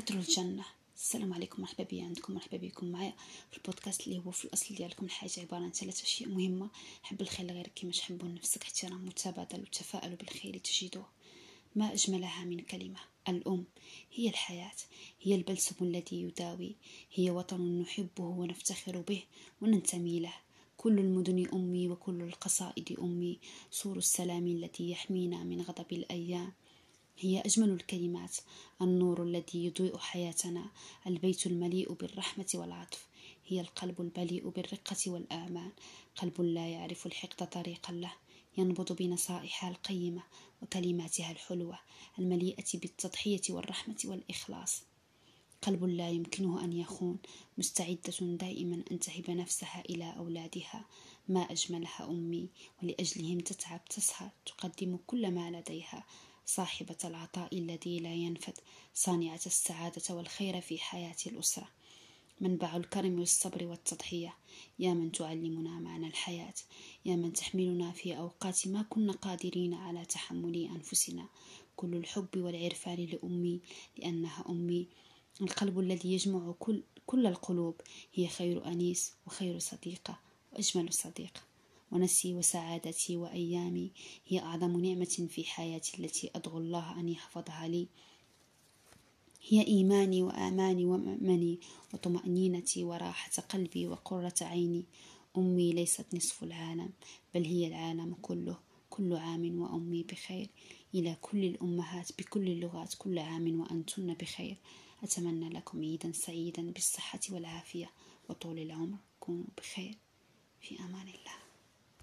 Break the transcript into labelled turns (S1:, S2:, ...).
S1: عطر الجنة. السلام عليكم مرحبا بي عندكم مرحبا بكم معايا في البودكاست اللي هو في الأصل ديالكم. الحاجة عبارة عن ثلاث أشياء مهمة. حب الخير لغيرك كما تحبوا لنفسك احترام متبادل وتفاءلوا بالخير تجدوه. ما أجملها من كلمة؟ الأم. هي الحياة. هي البلسم الذي يداوي. هي وطن نحبه ونفتخر به وننتمي له. كل المدن أمي وكل القصائد أمي. سور السلام التي يحمينا من غضب الأيام. هي أجمل الكلمات النور الذي يضيء حياتنا البيت المليء بالرحمة والعطف هي القلب المليء بالرقة والآمان. قلب لا يعرف الحقد طريقا له ينبض بنصائحها القيمة وكلماتها الحلوة المليئة بالتضحية والرحمة والإخلاص. قلب لا يمكنه أن يخون مستعدة دائما أن تهب نفسها إلى أولادها. ما أجملها أمي ولأجلهم تتعب تسهر. تقدم كل ما لديها. صاحبة العطاء الذي لا ينفد. صانعة السعادة والخير في حياة الأسرة. منبع الكرم والصبر والتضحية. يا من تعلمنا معنى الحياة. يا من تحملنا في أوقات ما كنا قادرين على تحمل أنفسنا. كل الحب والعرفان لأمي لأنها أمي. القلب الذي يجمع كل, كل القلوب هي خير أنيس وخير صديقة وأجمل صديقة ونسي وسعادتي وأيامي هي أعظم نعمة في حياتي التي أدعو الله أن يحفظها لي. هي إيماني وآماني ومأمني وطمأنينتي وراحة قلبي وقرة عيني. أمي ليست نصف العالم بل هي العالم كله كل عام وأمي بخير. إلى كل الأمهات بكل اللغات كل عام وأنتن بخير. أتمنى لكم عيدا سعيدا بالصحة والعافية وطول العمر كونوا بخير. في أمان الله.